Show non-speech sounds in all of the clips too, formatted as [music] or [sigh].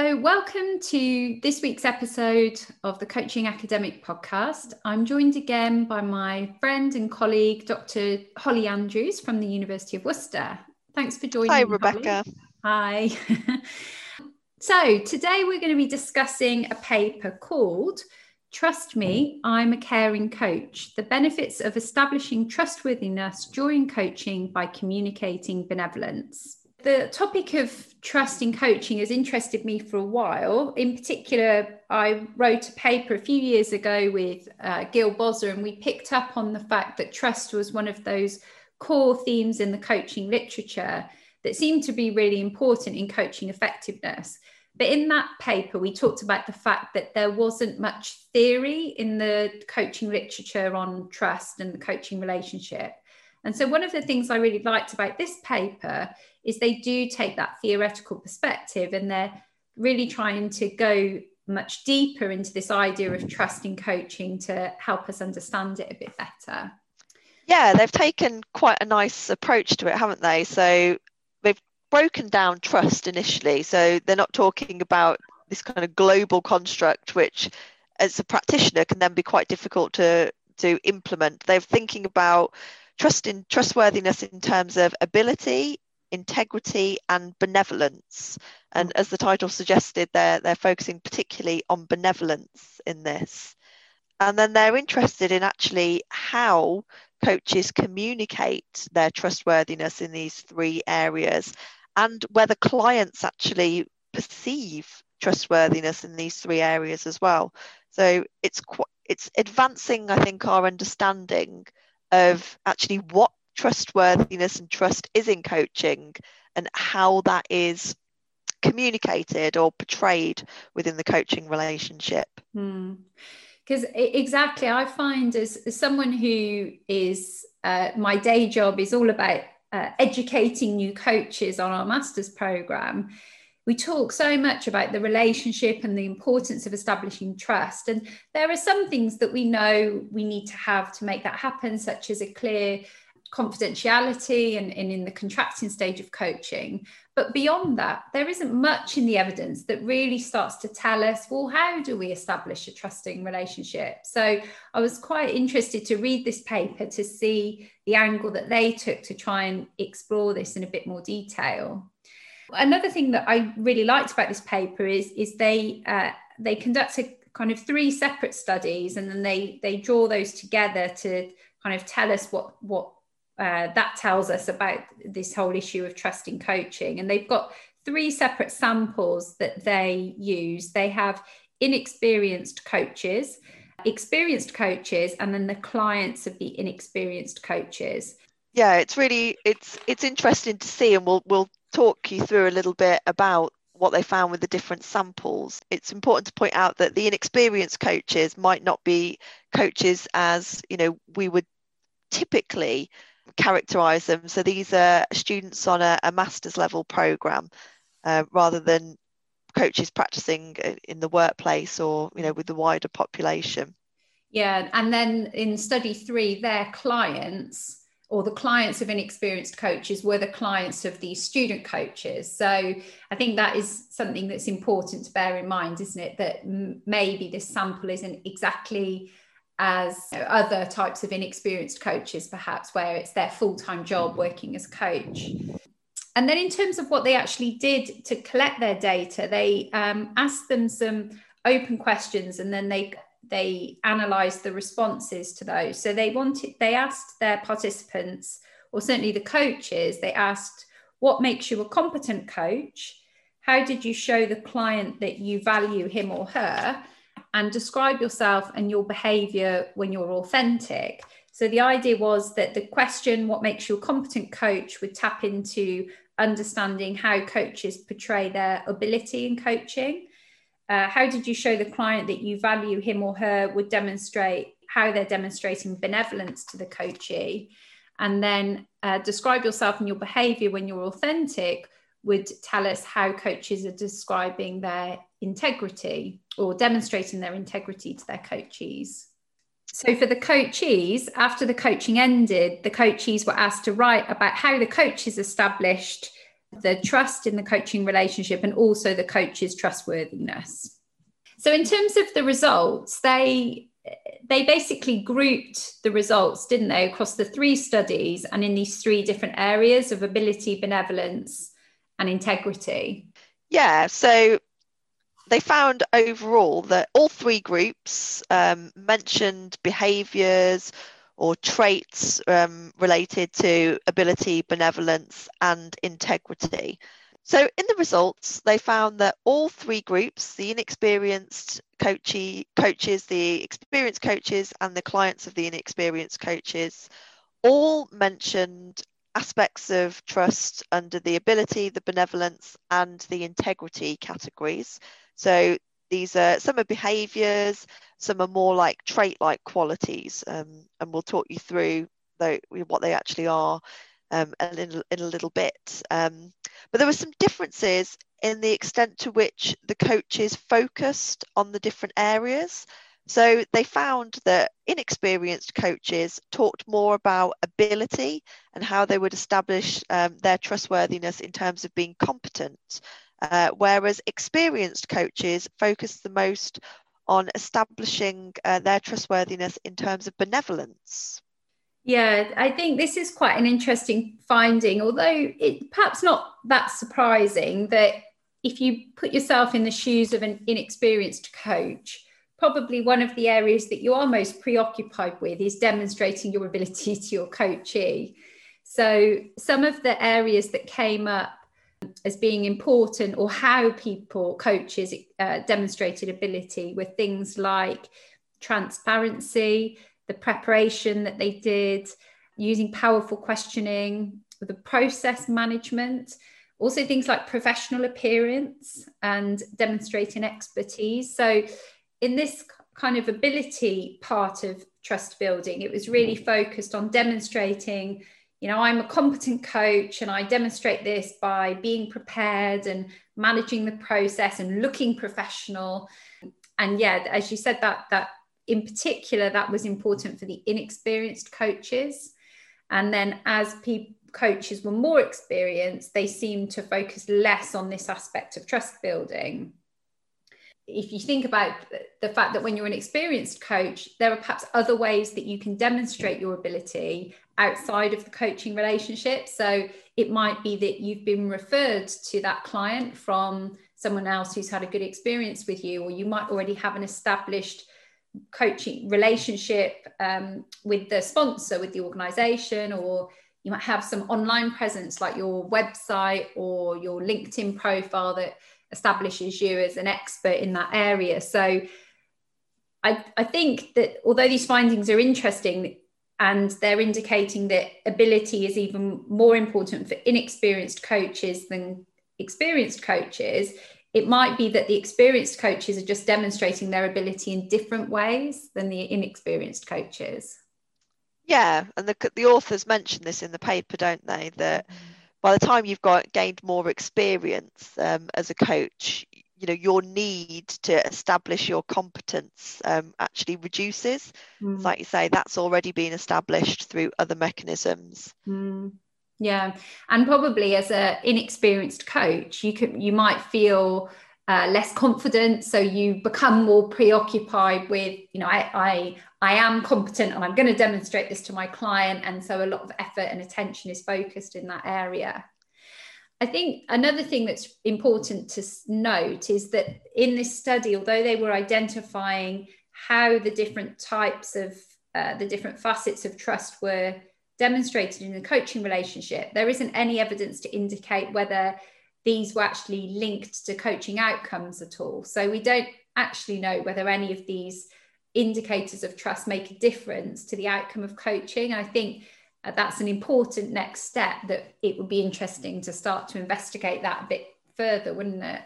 So, welcome to this week's episode of the Coaching Academic Podcast. I'm joined again by my friend and colleague, Dr. Holly Andrews from the University of Worcester. Thanks for joining Hi, me, Rebecca. Holly. Hi. [laughs] so, today we're going to be discussing a paper called Trust Me, I'm a Caring Coach The Benefits of Establishing Trustworthiness During Coaching by Communicating Benevolence. The topic of trust in coaching has interested me for a while. In particular, I wrote a paper a few years ago with uh, Gil Bozer, and we picked up on the fact that trust was one of those core themes in the coaching literature that seemed to be really important in coaching effectiveness. But in that paper, we talked about the fact that there wasn't much theory in the coaching literature on trust and the coaching relationship. And so, one of the things I really liked about this paper is they do take that theoretical perspective and they're really trying to go much deeper into this idea of trust in coaching to help us understand it a bit better. Yeah, they've taken quite a nice approach to it, haven't they? So they've broken down trust initially. So they're not talking about this kind of global construct, which as a practitioner can then be quite difficult to to implement. They're thinking about trust in trustworthiness in terms of ability, integrity, and benevolence. And as the title suggested, they're they're focusing particularly on benevolence in this. And then they're interested in actually how coaches communicate their trustworthiness in these three areas and whether clients actually perceive trustworthiness in these three areas as well. So it's quite it's advancing, I think, our understanding of actually what trustworthiness and trust is in coaching and how that is communicated or portrayed within the coaching relationship. Because hmm. exactly, I find as, as someone who is, uh, my day job is all about uh, educating new coaches on our master's program we talk so much about the relationship and the importance of establishing trust. And there are some things that we know we need to have to make that happen, such as a clear confidentiality and, and, in the contracting stage of coaching. But beyond that, there isn't much in the evidence that really starts to tell us, well, how do we establish a trusting relationship? So I was quite interested to read this paper to see the angle that they took to try and explore this in a bit more detail. Another thing that I really liked about this paper is is they uh, they conducted kind of three separate studies and then they they draw those together to kind of tell us what what uh, that tells us about this whole issue of trusting coaching. And they've got three separate samples that they use. They have inexperienced coaches, experienced coaches, and then the clients of the inexperienced coaches. Yeah, it's really it's it's interesting to see, and we'll we'll talk you through a little bit about what they found with the different samples. It's important to point out that the inexperienced coaches might not be coaches as you know we would typically characterize them. So these are students on a, a master's level program uh, rather than coaches practicing in the workplace or you know with the wider population. Yeah, and then in study three, their clients or the clients of inexperienced coaches were the clients of these student coaches. So I think that is something that's important to bear in mind, isn't it? That m- maybe this sample isn't exactly as other types of inexperienced coaches, perhaps, where it's their full time job working as a coach. And then, in terms of what they actually did to collect their data, they um, asked them some open questions and then they they analysed the responses to those. So they wanted, they asked their participants, or certainly the coaches, they asked, what makes you a competent coach? How did you show the client that you value him or her? And describe yourself and your behavior when you're authentic. So the idea was that the question, what makes you a competent coach, would tap into understanding how coaches portray their ability in coaching uh, how did you show the client that you value him or her would demonstrate how they're demonstrating benevolence to the coachee and then uh, describe yourself and your behavior when you're authentic would tell us how coaches are describing their integrity or demonstrating their integrity to their coachees. So, for the coachees, after the coaching ended, the coachees were asked to write about how the coaches established the trust in the coaching relationship and also the coach's trustworthiness. So, in terms of the results, they they basically grouped the results, didn't they, across the three studies and in these three different areas of ability, benevolence, and integrity? Yeah, so they found overall that all three groups um, mentioned behaviors or traits um, related to ability, benevolence, and integrity. So, in the results, they found that all three groups the inexperienced coachy, coaches, the experienced coaches, and the clients of the inexperienced coaches all mentioned aspects of trust under the ability, the benevolence, and the integrity categories. So, these are some are behaviors, some are more like trait like qualities, um, and we'll talk you through what they actually are um, in, in a little bit. Um, but there were some differences in the extent to which the coaches focused on the different areas. So they found that inexperienced coaches talked more about ability and how they would establish um, their trustworthiness in terms of being competent, uh, whereas experienced coaches focus the most on establishing uh, their trustworthiness in terms of benevolence. Yeah, I think this is quite an interesting finding, although it perhaps not that surprising that if you put yourself in the shoes of an inexperienced coach, probably one of the areas that you are most preoccupied with is demonstrating your ability [laughs] to your coachee. So, some of the areas that came up as being important or how people, coaches, uh, demonstrated ability with things like transparency, the preparation that they did, using powerful questioning, the process management, also things like professional appearance and demonstrating expertise. So, in this kind of ability part of trust building, it was really focused on demonstrating. You know, I'm a competent coach and I demonstrate this by being prepared and managing the process and looking professional. And yeah, as you said, that that in particular, that was important for the inexperienced coaches. And then as people coaches were more experienced, they seemed to focus less on this aspect of trust building. If you think about the fact that when you're an experienced coach, there are perhaps other ways that you can demonstrate your ability outside of the coaching relationship. So it might be that you've been referred to that client from someone else who's had a good experience with you, or you might already have an established coaching relationship um, with the sponsor, with the organization, or you might have some online presence like your website or your LinkedIn profile that establishes you as an expert in that area. So I, I think that although these findings are interesting and they're indicating that ability is even more important for inexperienced coaches than experienced coaches, it might be that the experienced coaches are just demonstrating their ability in different ways than the inexperienced coaches. Yeah, and the the authors mention this in the paper, don't they? That mm-hmm. by the time you've got gained more experience um, as a coach, you know your need to establish your competence um, actually reduces. Mm. Like you say, that's already been established through other mechanisms. Mm. Yeah, and probably as an inexperienced coach, you could you might feel uh, less confident, so you become more preoccupied with, you know, I I I am competent and I'm going to demonstrate this to my client, and so a lot of effort and attention is focused in that area. I think another thing that's important to note is that in this study, although they were identifying how the different types of uh, the different facets of trust were demonstrated in the coaching relationship, there isn't any evidence to indicate whether these were actually linked to coaching outcomes at all. So we don't actually know whether any of these indicators of trust make a difference to the outcome of coaching. I think Uh, that's an important next step that it would be interesting to start to investigate that a bit further, wouldn't it?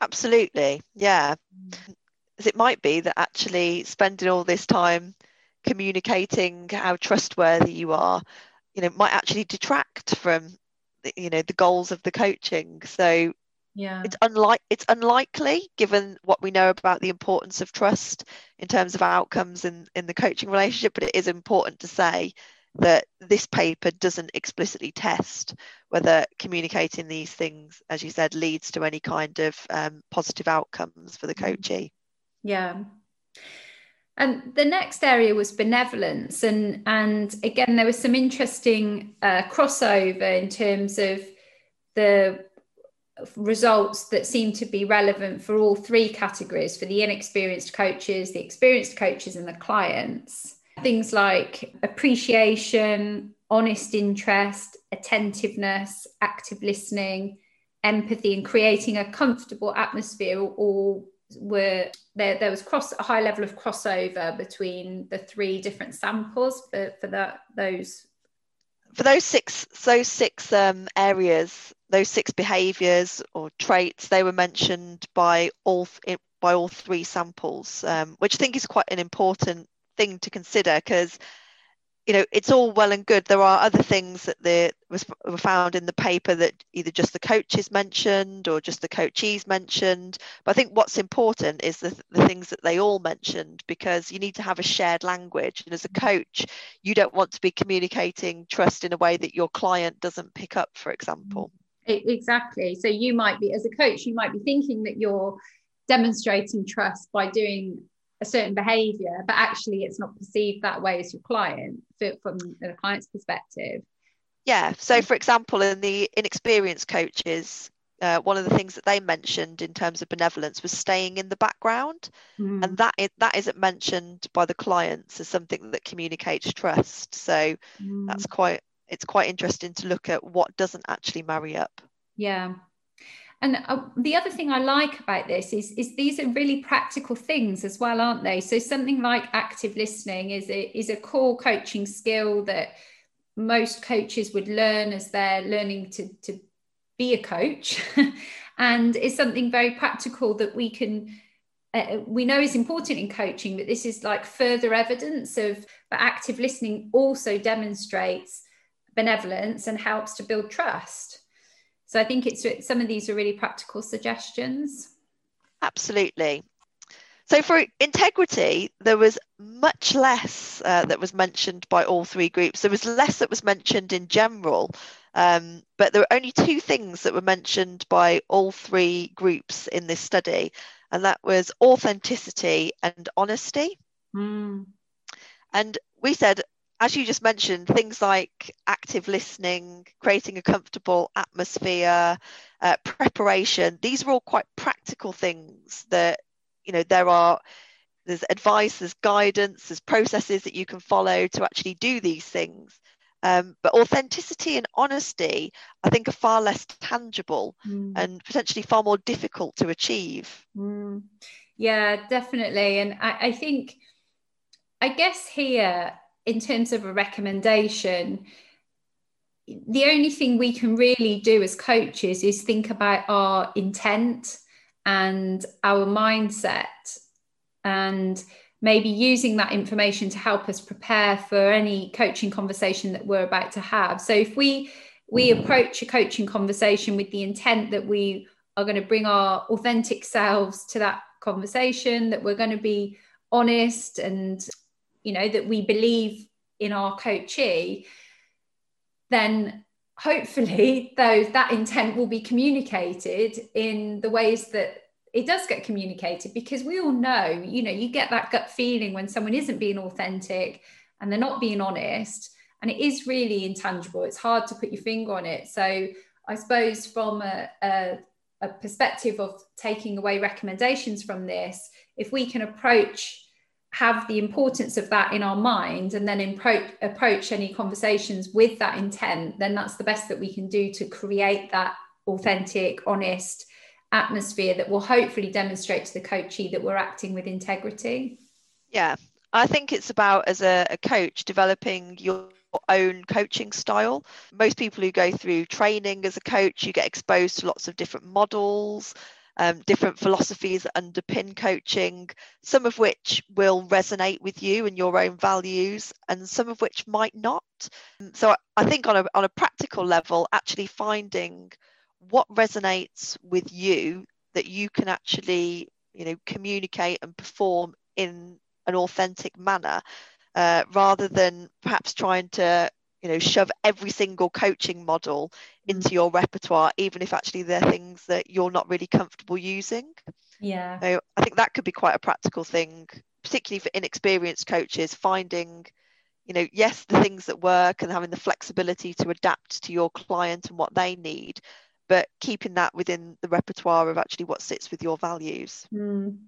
Absolutely, yeah. Mm. As it might be that actually spending all this time communicating how trustworthy you are, you know, might actually detract from, you know, the goals of the coaching. So yeah it's unlike it's unlikely given what we know about the importance of trust in terms of outcomes in in the coaching relationship but it is important to say that this paper doesn't explicitly test whether communicating these things as you said leads to any kind of um, positive outcomes for the mm. coachee yeah and the next area was benevolence and and again there was some interesting uh, crossover in terms of the results that seem to be relevant for all three categories for the inexperienced coaches, the experienced coaches, and the clients. Things like appreciation, honest interest, attentiveness, active listening, empathy, and creating a comfortable atmosphere all were there there was cross a high level of crossover between the three different samples for, for that those. For those six those six um, areas those six behaviours or traits they were mentioned by all by all three samples um, which i think is quite an important thing to consider because you know it's all well and good. There are other things that the were found in the paper that either just the coaches mentioned or just the coachees mentioned. But i think what's important is the, the things that they all mentioned because you need to have a shared language. And as a coach you don't want to be communicating trust in a way that your client doesn't pick up for example. Exactly. So you might be as a coach you might be thinking that you're demonstrating trust by doing a certain behavior, but actually it's not perceived that way as your client from the client's perspective. Yeah. So, for example, in the inexperienced coaches, uh, one of the things that they mentioned in terms of benevolence was staying in the background, mm. and that is, that isn't mentioned by the clients as something that communicates trust. So mm. that's quite it's quite interesting to look at what doesn't actually marry up. Yeah, and uh, the other thing I like about this is, is these are really practical things as well, aren't they? So something like active listening is a, is a core coaching skill that most coaches would learn as they're learning to, to be a coach. [laughs] and it's something very practical that we can uh, we know is important in coaching, but this is like further evidence of but active listening also demonstrates benevolence and helps to build trust. So I think it's some of these are really practical suggestions. Absolutely. So for integrity, there was much less uh, that was mentioned by all three groups. There was less that was mentioned in general, um, but there were only two things that were mentioned by all three groups in this study, and that was authenticity and honesty. Mm. And we said as you just mentioned, things like active listening, creating a comfortable atmosphere, uh, preparation, these are all quite practical things that, you know, there are, there's advice, there's guidance, there's processes that you can follow to actually do these things. Um, but authenticity and honesty, I think, are far less tangible mm. and potentially far more difficult to achieve. Mm. Yeah, definitely. And I, I think, I guess here, in terms of a recommendation, the only thing we can really do as coaches is think about our intent and our mindset and maybe using that information to help us prepare for any coaching conversation that we're about to have. So if we we approach a coaching conversation with the intent that we are going to bring our authentic selves to that conversation that we're going to be honest and you know that we believe in our coachee then hopefully [laughs] those that intent will be communicated in the ways that it does get communicated because we all know you know you get that gut feeling when someone isn't being authentic and they're not being honest and it is really intangible. It's hard to put your finger on it. So i suppose from a, a, a perspective of taking away recommendations from this if we can approach have the importance of that in our mind and then approach, approach any conversations with that intent, then that's the best that we can do to create that authentic, honest atmosphere that will hopefully demonstrate to the coachee that we're acting with integrity. Yeah, I think it's about as a, a coach developing your own coaching style. Most people who go through training as a coach, you get exposed to lots of different models um, different philosophies that underpin coaching, some of which will resonate with you and your own values, and some of which might not. So I think on a, on a practical level, actually finding what resonates with you that you can actually you know communicate and perform in an authentic manner uh, rather than perhaps trying to you know shove every single coaching model into your repertoire even if actually they're things that you're not really comfortable using. Yeah. So i think that could be quite a practical thing particularly for inexperienced coaches finding you know yes the things that work and having the flexibility to adapt to your client and what they need but keeping that within the repertoire of actually what sits with your values. Mm.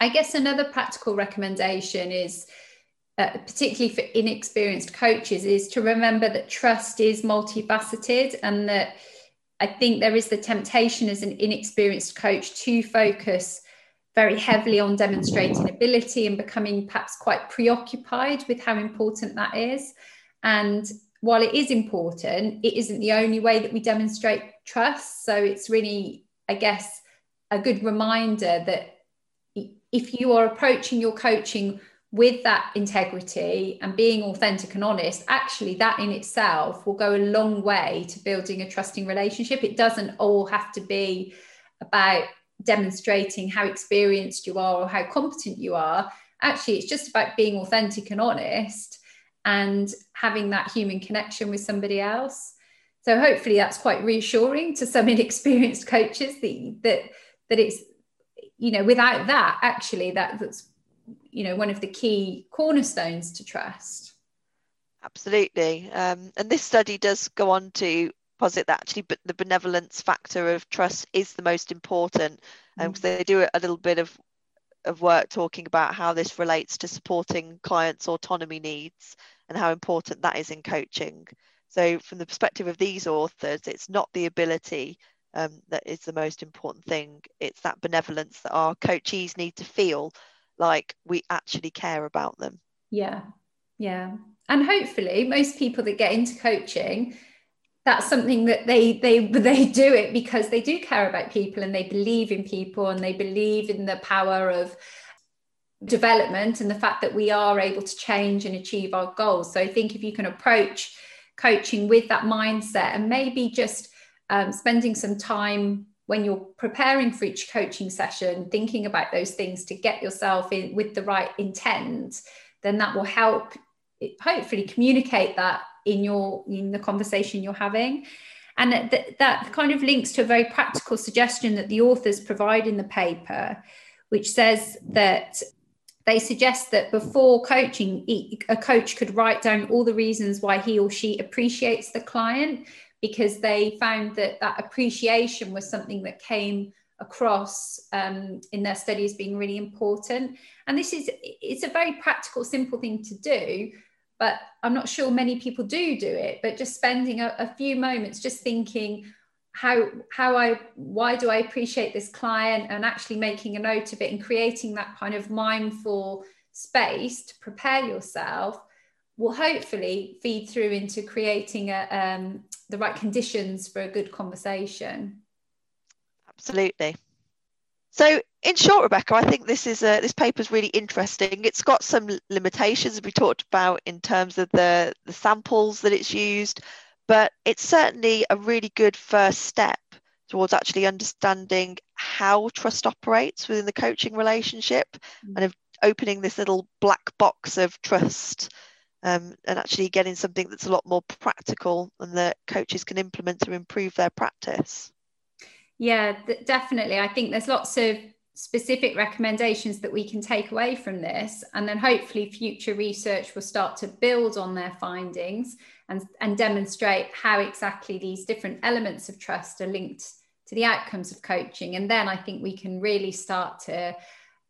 i guess another practical recommendation is uh, particularly for inexperienced coaches, is to remember that trust is multifaceted and that I think there is the temptation as an inexperienced coach to focus very heavily on demonstrating ability and becoming perhaps quite preoccupied with how important that is. And while it is important, it isn't the only way that we demonstrate trust. So it's really, I guess, a good reminder that if you are approaching your coaching with that integrity and being authentic and honest, actually, that in itself will go a long way to building a trusting relationship. It doesn't all have to be about demonstrating how experienced you are or how competent you are. Actually, it's just about being authentic and honest and having that human connection with somebody else. So hopefully that's quite reassuring to some [laughs] inexperienced coaches that that that it's you know without that actually that that's you know one of the key cornerstones to trust. Absolutely. Um, and this study does go on to posit that actually but the benevolence factor of trust is the most important. Because um, mm. they do a little bit of of work talking about how this relates to supporting clients autonomy needs and how important that is in coaching. So from the perspective of these authors it's not the ability um, that is the most important thing. It's that benevolence that our coachees need to feel like we actually care about them. Yeah yeah. And hopefully most people that get into coaching that's something that they they [laughs] they do it because they do care about people and they believe in people and they believe in the power of development and the fact that we are able to change and achieve our goals. So i think if you can approach coaching with that mindset and maybe just um, spending some time when you're preparing for each coaching session, thinking about those things to get yourself in with the right intent, then that will help hopefully communicate that in your in the conversation you're having. And that, that kind of links to a very practical suggestion that the authors provide in the paper, which says that they suggest that before coaching, a coach could write down all the reasons why he or she appreciates the client because they found that that appreciation was something that came across um, in their studies being really important. And this is it's a very practical, simple thing to do, but I'm not sure many people do do it. But just spending a, a few moments just thinking how how I why do I appreciate this client and actually making a note of it and creating that kind of mindful space to prepare yourself will hopefully feed through into creating a, um, the right conditions for a good conversation. Absolutely. So, in short, Rebecca, I think this is a, this paper is really interesting. It's got some limitations we talked about in terms of the the samples that it's used, but it's certainly a really good first step towards actually understanding how trust operates within the coaching relationship mm-hmm. and of opening this little black box of trust um, and actually getting something that's a lot more practical and that coaches can implement to improve their practice. Yeah, th- definitely. I think there's lots of specific recommendations that we can take away from this. And then hopefully, future research will start to build on their findings and, and demonstrate how exactly these different elements of trust are linked to the outcomes of coaching. And then I think we can really start to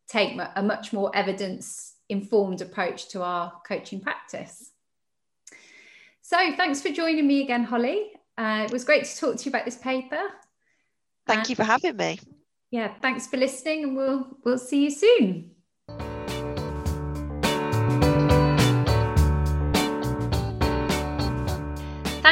take a much more evidence informed approach to our coaching practice. So, thanks for joining me again, Holly. Uh, it was great to talk to you about this paper. Thank uh, you for having me. Yeah, thanks for listening, and we'll we'll see you soon.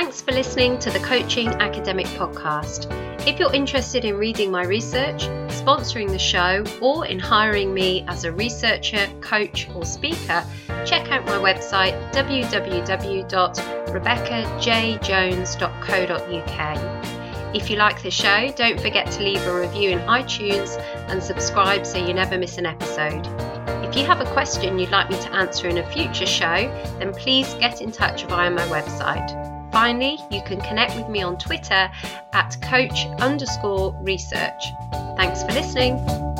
Thanks for listening to the Coaching Academic Podcast. If you're interested in reading my research, sponsoring the show, or in hiring me as a researcher, coach, or speaker, check out my website www.rebeccajjones.co.uk. If you like the show, don't forget to leave a review in iTunes and subscribe so you never miss an episode. If you have a question you'd like me to answer in a future show, then please get in touch via my website. Finally, you can connect with me on Twitter at coach underscore research. Thanks for listening.